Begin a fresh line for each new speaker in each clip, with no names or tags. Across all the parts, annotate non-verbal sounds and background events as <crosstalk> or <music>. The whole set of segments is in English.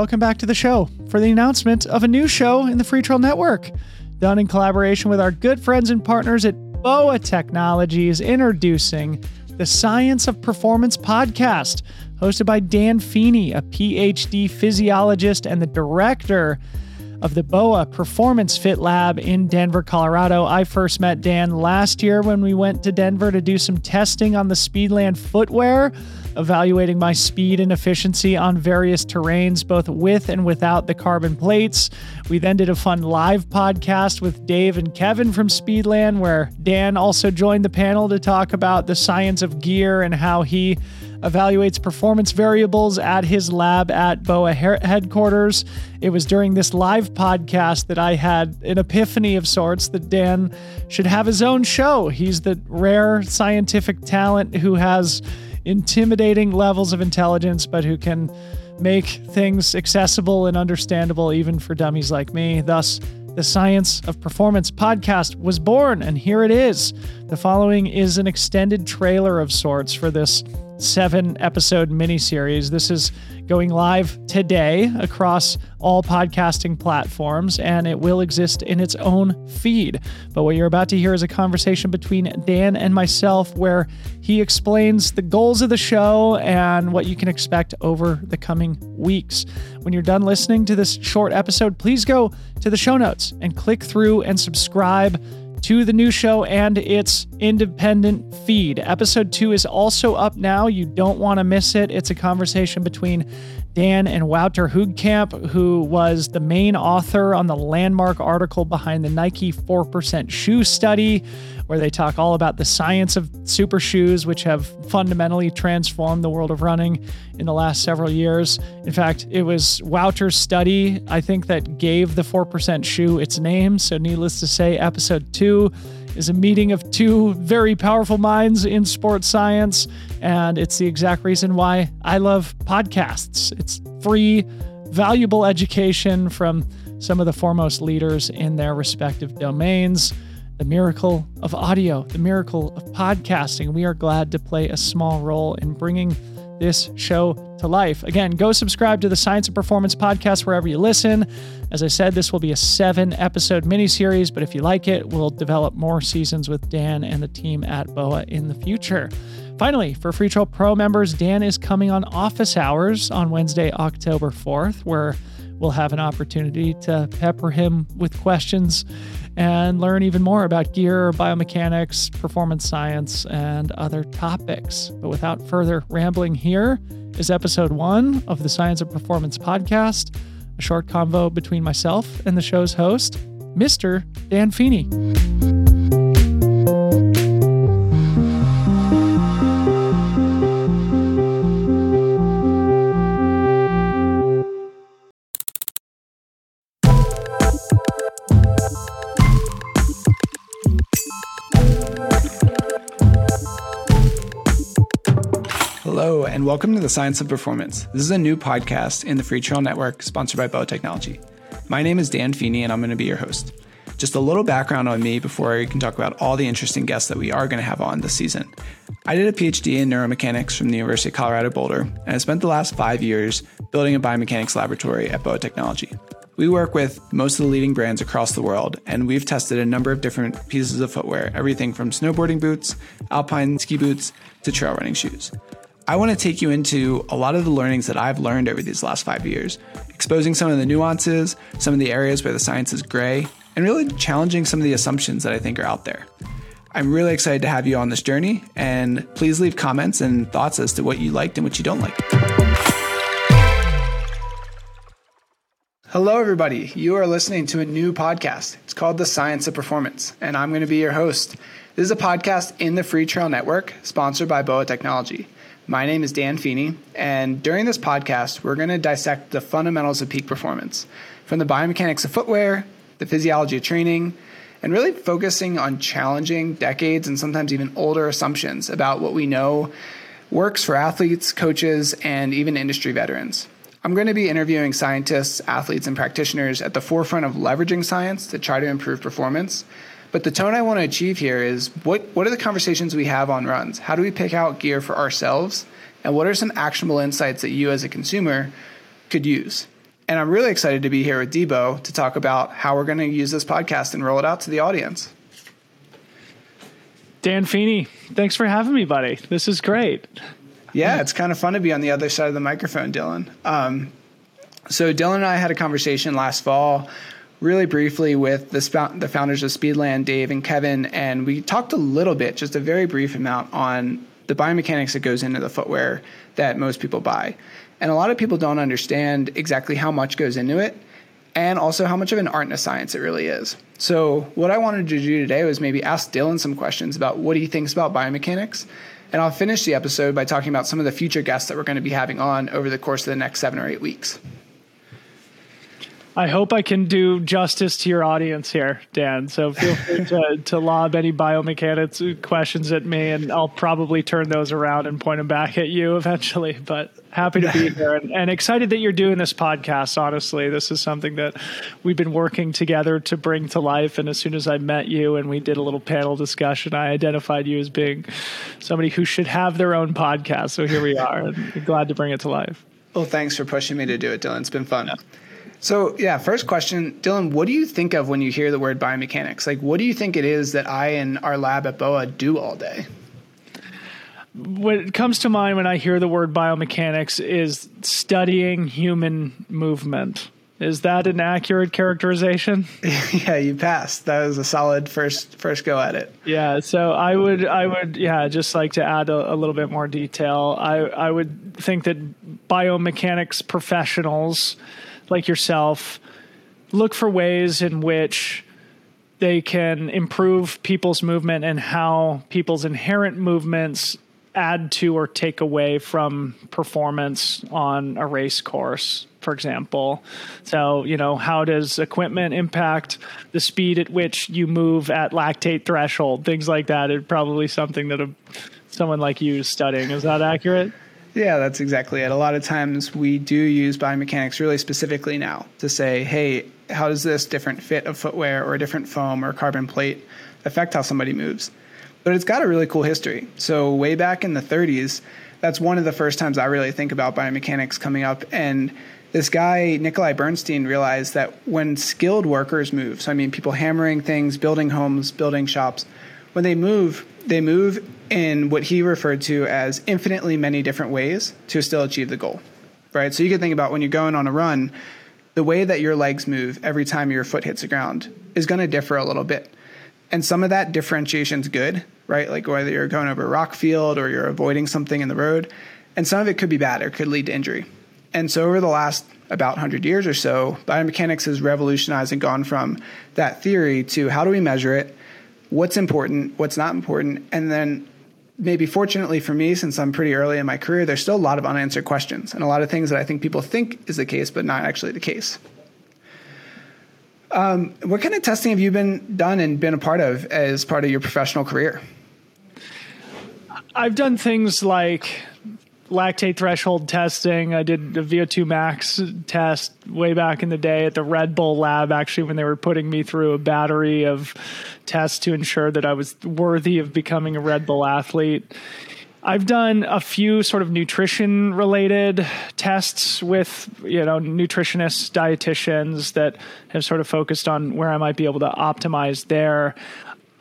Welcome back to the show for the announcement of a new show in the Freetrail Network. Done in collaboration with our good friends and partners at BOA Technologies, introducing the Science of Performance podcast, hosted by Dan Feeney, a PhD physiologist and the director of the BOA Performance Fit Lab in Denver, Colorado. I first met Dan last year when we went to Denver to do some testing on the Speedland footwear evaluating my speed and efficiency on various terrains, both with and without the carbon plates. We then did a fun live podcast with Dave and Kevin from Speedland, where Dan also joined the panel to talk about the science of gear and how he evaluates performance variables at his lab at BOA headquarters. It was during this live podcast that I had an epiphany of sorts that Dan should have his own show. He's the rare scientific talent who has intimidating levels of intelligence, but who can make things accessible and understandable even for dummies like me. Thus, the Science of Performance podcast was born, and here it is. The following is an extended trailer of sorts for this seven episode miniseries. This is going live today across all podcasting platforms, and it will exist in its own feed. But what you're about to hear is a conversation between Dan and myself where he explains the goals of the show and what you can expect over the coming weeks. When you're done listening to this short episode, please go to the show notes and click through and subscribe to the new show and its independent feed. Episode two is also up now. You don't want to miss it. It's a conversation between Dan and Wouter Hoogkamer, who was the main author on the landmark article behind the Nike 4% shoe study, where they talk all about the science of super shoes, which have fundamentally transformed the world of running in the last several years. In fact, it was Wouter's study, I think, that gave the 4% shoe its name. So, needless to say, episode two is a meeting of two very powerful minds in sports science. And it's the exact reason why I love podcasts. It's free, valuable education from some of the foremost leaders in their respective domains. The miracle of audio, the miracle of podcasting. We are glad to play a small role in bringing this show to life. Again, go subscribe to the Science of Performance podcast wherever you listen. As I said, this will be a seven episode miniseries, but if you like it, we'll develop more seasons with Dan and the team at BOA in the future. Finally, for Freetrail Pro members, Dan is coming on office hours on Wednesday, October 4th, where we'll have an opportunity to pepper him with questions and learn even more about gear, biomechanics, performance science, and other topics. But without further rambling, here is episode one of the Science of Performance podcast, a short convo between myself and the show's host, Mr. Dan Feeney.
And welcome to the Science of Performance. This is a new podcast in the Freetrail Network sponsored by BOA Technology. My name is Dan Feeney, and I'm going to be your host. Just a little background on me before we can talk about all the interesting guests that we are going to have on this season. I did a PhD in neuromechanics from the University of Colorado Boulder, and I spent the last five years building a biomechanics laboratory at BOA Technology. We work with most of the leading brands across the world, and we've tested a number of different pieces of footwear, everything from snowboarding boots, alpine ski boots, to trail running shoes. I want to take you into a lot of the learnings that I've learned over these last five years, exposing some of the nuances, some of the areas where the science is gray, and really challenging some of the assumptions that I think are out there. I'm really excited to have you on this journey, and please leave comments and thoughts as to what you liked and what you don't like. Hello, everybody. You are listening to a new podcast. It's called The Science of Performance, and I'm going to be your host. This is a podcast in the Freetrail Network, sponsored by BOA Technology. My name is Dan Feeney, and during this podcast, we're going to dissect the fundamentals of peak performance from the biomechanics of footwear, the physiology of training, and really focusing on challenging decades and sometimes even older assumptions about what we know works for athletes, coaches, and even industry veterans. I'm going to be interviewing scientists, athletes, and practitioners at the forefront of leveraging science to try to improve performance but the tone I want to achieve here is what what are the conversations we have on runs? How do we pick out gear for ourselves? And what are some actionable insights that you as a consumer could use. And I'm really excited to be here with Debo to talk about how we're going to use this podcast and roll it out to the audience.
Dan Feeney, thanks for having me, buddy. This is great.
Yeah, it's kind of fun to be on the other side of the microphone, Dylan. Um, so Dylan and I had a conversation last fall, really briefly with the, the founders of Speedland, Dave and Kevin, and we talked a little bit, just a very brief amount, on the biomechanics that goes into the footwear that most people buy. And a lot of people don't understand exactly how much goes into it and also how much of an art and a science it really is. So, what I wanted to do today was maybe ask Dylan some questions about what he thinks about biomechanics. And I'll finish the episode by talking about some of the future guests that we're going to be having on over the course of the next seven or eight weeks.
I hope I can do justice to your audience here, Dan. So feel free to, <laughs> to lob any biomechanics questions at me, and I'll probably turn those around and point them back at you eventually. But happy to be <laughs> here and, and excited that you're doing this podcast. Honestly, this is something that we've been working together to bring to life. And as soon as I met you and we did a little panel discussion, I identified you as being somebody who should have their own podcast. So here we are, and glad to bring it to life.
Well, thanks for pushing me to do it, Dylan. It's been fun. Yeah. So, yeah, first question, Dylan, what do you think of when you hear the word biomechanics? Like, what do you think it is that I and our lab at BOA do all day?
What comes to mind when I hear the word biomechanics is studying human movement. Is that an accurate characterization? <laughs>
yeah, you passed. That was a solid first first go at it.
Yeah, so I would I would yeah just like to add a, a little bit more detail. I I would think that biomechanics professionals like yourself look for ways in which they can improve people's movement and how people's inherent movements add to or take away from performance on a race course for example. So you know how does equipment impact the speed at which you move at lactate threshold things like that is probably something that a, someone like you is studying. Is that accurate
yeah, that's exactly it. A lot of times we do use biomechanics really specifically now to say, hey, how does this different fit of footwear or a different foam or carbon plate affect how somebody moves? But it's got a really cool history. So, way back in the 30s, that's one of the first times I really think about biomechanics coming up. And this guy, Nikolai Bernstein, realized that when skilled workers move, so I mean people hammering things, building homes, building shops, when they move, they move in what he referred to as infinitely many different ways to still achieve the goal. Right? So you can think about when you're going on a run, the way that your legs move every time your foot hits the ground is going to differ a little bit. And some of that differentiation is good, right? Like whether you're going over a rock field or you're avoiding something in the road. And some of it could be bad or could lead to injury. And so over the last about 100 years or so, biomechanics has revolutionized and gone from that theory to how do we measure it? What's important? What's not important? And then maybe fortunately for me, since I'm pretty early in my career, there's still a lot of unanswered questions and a lot of things that I think people think is the case, but not actually the case. Um, what kind of testing have you been done and been a part of as part of your professional career?
I've done things like lactate threshold testing. I did the VO2 max test way back in the day at the Red Bull lab, actually, when they were putting me through a battery of tests to ensure that I was worthy of becoming a Red Bull athlete. I've done a few sort of nutrition related tests with, you know, nutritionists, dietitians that have sort of focused on where I might be able to optimize there.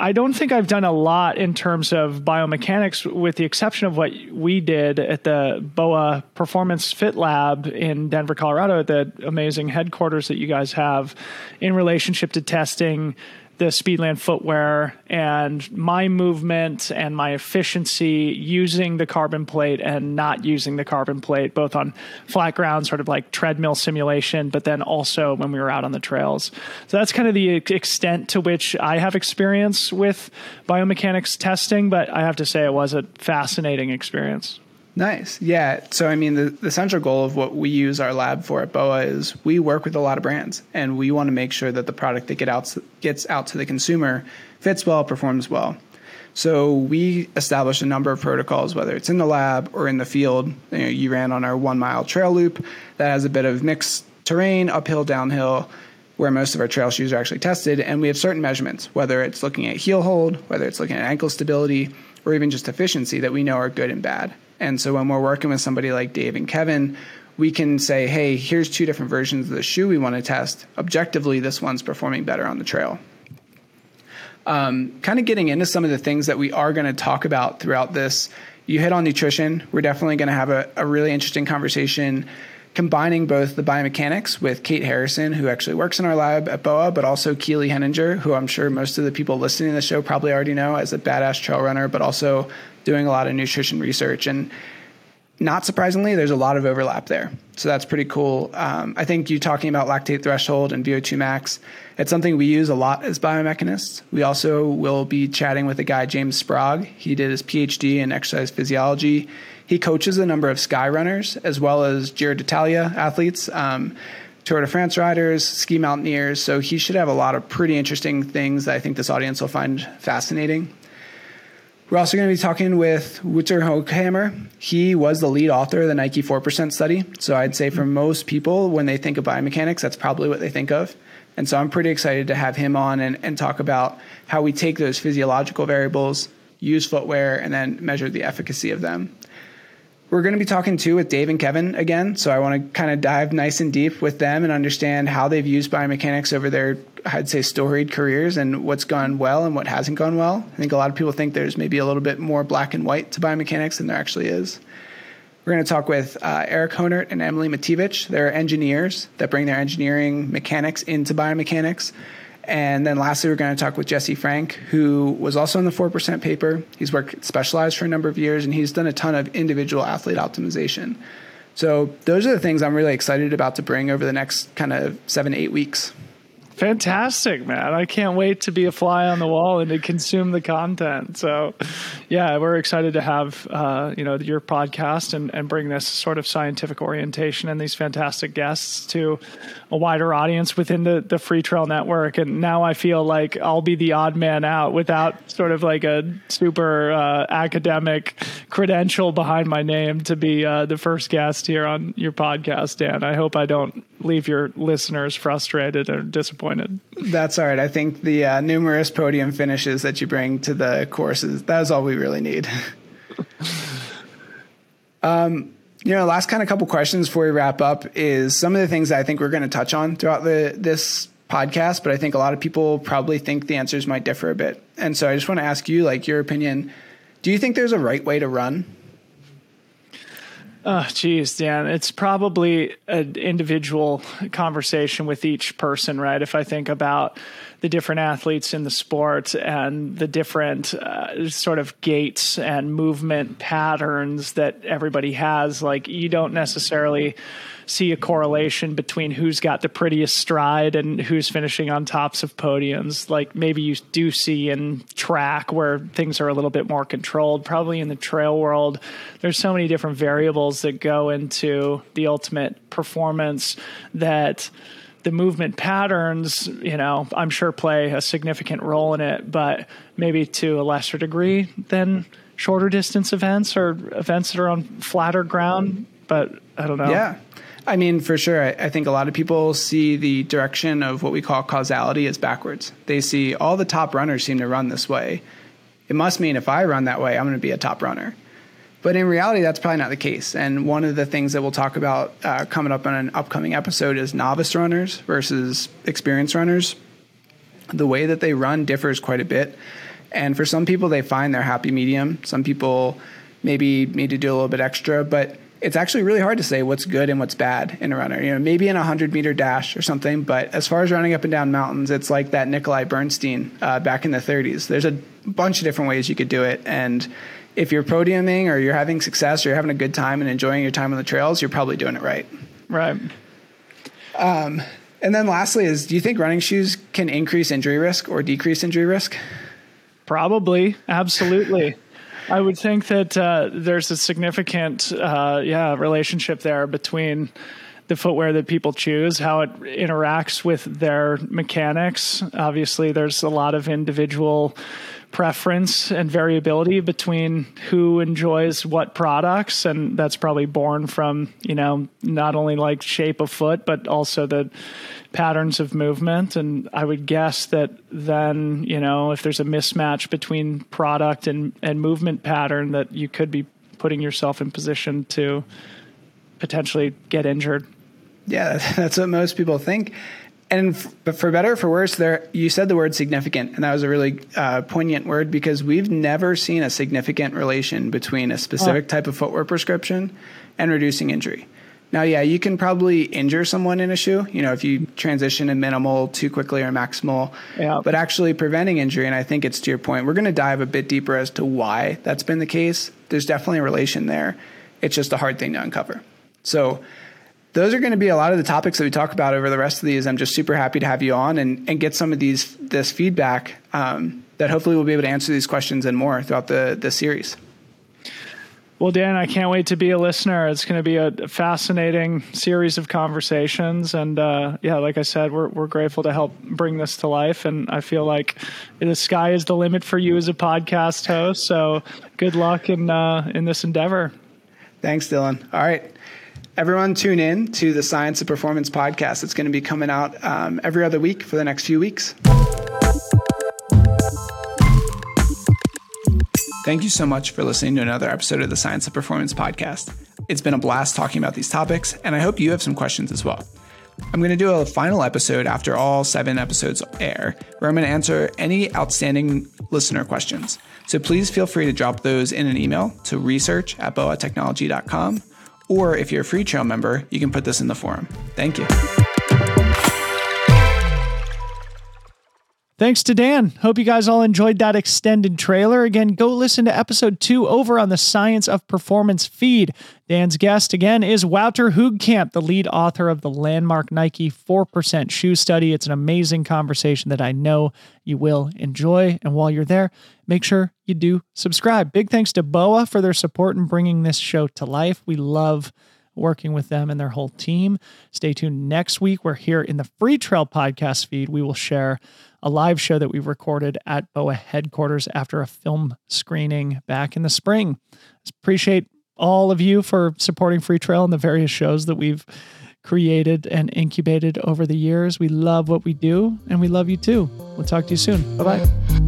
I don't think I've done a lot in terms of biomechanics, with the exception of what we did at the BOA Performance Fit Lab in Denver, Colorado, at the amazing headquarters that you guys have in relationship to testing the Speedland footwear and my movement and my efficiency using the carbon plate and not using the carbon plate, both on flat ground, sort of like treadmill simulation, but then also when we were out on the trails. So that's kind of the extent to which I have experience with biomechanics testing, but I have to say it was a fascinating experience.
Nice. Yeah. So, I mean, the, the central goal of what we use our lab for at BOA is we work with a lot of brands and we want to make sure that the product that get out, gets out to the consumer fits well, performs well. So, we establish a number of protocols, whether it's in the lab or in the field. You, know, you ran on our one mile trail loop that has a bit of mixed terrain, uphill, downhill, where most of our trail shoes are actually tested. And we have certain measurements, whether it's looking at heel hold, whether it's looking at ankle stability, or even just efficiency that we know are good and bad. And so when we're working with somebody like Dave and Kevin, we can say, hey, here's two different versions of the shoe we want to test. Objectively, this one's performing better on the trail. Um, kind of getting into some of the things that we are going to talk about throughout this. You hit on nutrition. We're definitely going to have a, a really interesting conversation combining both the biomechanics with Kate Harrison, who actually works in our lab at BOA, but also Keely Henninger, who I'm sure most of the people listening to the show probably already know as a badass trail runner, but also doing a lot of nutrition research. And not surprisingly, there's a lot of overlap there. So that's pretty cool. Um, I think you talking about lactate threshold and VO2 max, it's something we use a lot as biomechanists. We also will be chatting with a guy, James Sprague. He did his PhD in exercise physiology. He coaches a number of sky runners as well as Giro d'Italia athletes, um, Tour de France riders, ski mountaineers. So he should have a lot of pretty interesting things that I think this audience will find fascinating. We're also going to be talking with Wouter Hoogkamer. He was the lead author of the Nike 4% study. So I'd say for most people, when they think of biomechanics, that's probably what they think of. And so I'm pretty excited to have him on and, and talk about how we take those physiological variables, use footwear, and then measure the efficacy of them. We're going to be talking too with Dave and Kevin again. So I want to kind of dive nice and deep with them and understand how they've used biomechanics over their, I'd say, storied careers and what's gone well and what hasn't gone well. I think a lot of people think there's maybe a little bit more black and white to biomechanics than there actually is. We're going to talk with uh, Eric Honert and Emily Matijevich. They're engineers that bring their engineering mechanics into biomechanics. And then lastly, we're going to talk with Jesse Frank, who was also in the 4% paper. He's worked specialized for a number of years and he's done a ton of individual athlete optimization. So those are the things I'm really excited about to bring over the next kind of seven, eight weeks.
Fantastic, man. I can't wait to be a fly on the wall and to consume the content. So, yeah, we're excited to have, uh, you know, your podcast and, and bring this sort of scientific orientation and these fantastic guests to a wider audience within the, the Freetrail Network. And now I feel like I'll be the odd man out without sort of like a super uh, academic credential behind my name to be uh, the first guest here on your podcast, Dan. I hope I don't leave your listeners frustrated or disappointed disappointed.
That's all right. I think the uh, numerous podium finishes that you bring to the courses, that's all we really need. <laughs> um, you know, last kind of couple questions before we wrap up is some of the things that I think we're going to touch on throughout the this podcast, but I think a lot of people probably think the answers might differ a bit. And so I just want to ask you, like, your opinion. Do you think there's a right way to run?
Oh, geez, Dan, it's probably an individual conversation with each person, right? If I think about the different athletes in the sport and the different uh, sort of gaits and movement patterns that everybody has, like you don't necessarily see a correlation between who's got the prettiest stride and who's finishing on tops of podiums. Like maybe you do see in track where things are a little bit more controlled. Probably in the trail world, there's so many different variables that go into the ultimate performance that the movement patterns, you know, I'm sure play a significant role in it, but maybe to a lesser degree than shorter distance events or events that are on flatter ground. But I don't know.
Yeah. I mean, for sure. I, I, think a lot of people see the direction of what we call causality as backwards. They see all the top runners seem to run this way. It must mean if I run that way, I'm going to be a top runner. But in reality, that's probably not the case. And one of the things that we'll talk about uh, coming up on an upcoming episode is novice runners versus experienced runners. The way that they run differs quite a bit. And for some people, they find their happy medium. Some people maybe need to do a little bit extra, but it's actually really hard to say what's good and what's bad in a runner. You know, maybe in a hundred meter dash or something, but as far as running up and down mountains, it's like that Nikolai Bernstein uh, back in the 30s. There's a bunch of different ways you could do it, and if you're podiuming or you're having success or you're having a good time and enjoying your time on the trails, you're probably doing it right.
Right.
Um, and then lastly is, do you think running shoes can increase injury risk or decrease injury risk?
Probably, absolutely. I would think that uh, there's a significant, uh, yeah, relationship there between the footwear that people choose, how it interacts with their mechanics. Obviously, there's a lot of individual preference and variability between who enjoys what products and that's probably born from you know not only like shape of foot but also the patterns of movement and i would guess that then you know if there's a mismatch between product and and movement pattern that you could be putting yourself in position to potentially get injured.
Yeah, <laughs> that's what most people think. And but for better or for worse, there you said the word significant, and that was a really uh, poignant word because we've never seen a significant relation between a specific oh. type of footwear prescription and reducing injury. Now, yeah, you can probably injure someone in a shoe, you know, if you transition in minimal too quickly or maximal. Yeah. But actually preventing injury, and I think it's to your point, we're going to dive a bit deeper as to why that's been the case. There's definitely a relation there. It's just a hard thing to uncover. So, those are going to be a lot of the topics that we talk about over the rest of these. I'm just super happy to have you on and, and get some of these this feedback um, that hopefully we'll be able to answer these questions and more throughout the the series.
Well, Dan, I can't wait to be a listener. It's going to be a fascinating series of conversations, and uh, yeah, like I said, we're we're grateful to help bring this to life. And I feel like the sky is the limit for you as a podcast host. So, good luck in uh, in this endeavor.
Thanks, Dylan. All right. Everyone, tune in to the Science of Performance podcast. It's going to be coming out um, every other week for the next few weeks. Thank you so much for listening to another episode of the Science of Performance podcast. It's been a blast talking about these topics, and I hope you have some questions as well. I'm going to do a final episode after all seven episodes air, where I'm going to answer any outstanding listener questions. So please feel free to drop those in an email to research at boatechnology.com, or if you're a Freetrail member, you can put this in the forum. Thank you.
Thanks to Dan. Hope you guys all enjoyed that extended trailer. Again, go listen to episode two over on the Science of Performance feed. Dan's guest again is Wouter Hoogkamer, the lead author of the landmark Nike 4% shoe study. It's an amazing conversation that I know you will enjoy. And while you're there, make sure you do subscribe. Big thanks to BOA for their support in bringing this show to life. We love working with them and their whole team. Stay tuned next week. We're here in the Freetrail podcast feed. We will share a live show that we recorded at BOA headquarters after a film screening back in the spring. Appreciate all of you for supporting Freetrail and the various shows that we've created and incubated over the years. We love what we do and we love you too. We'll talk to you soon. Bye bye.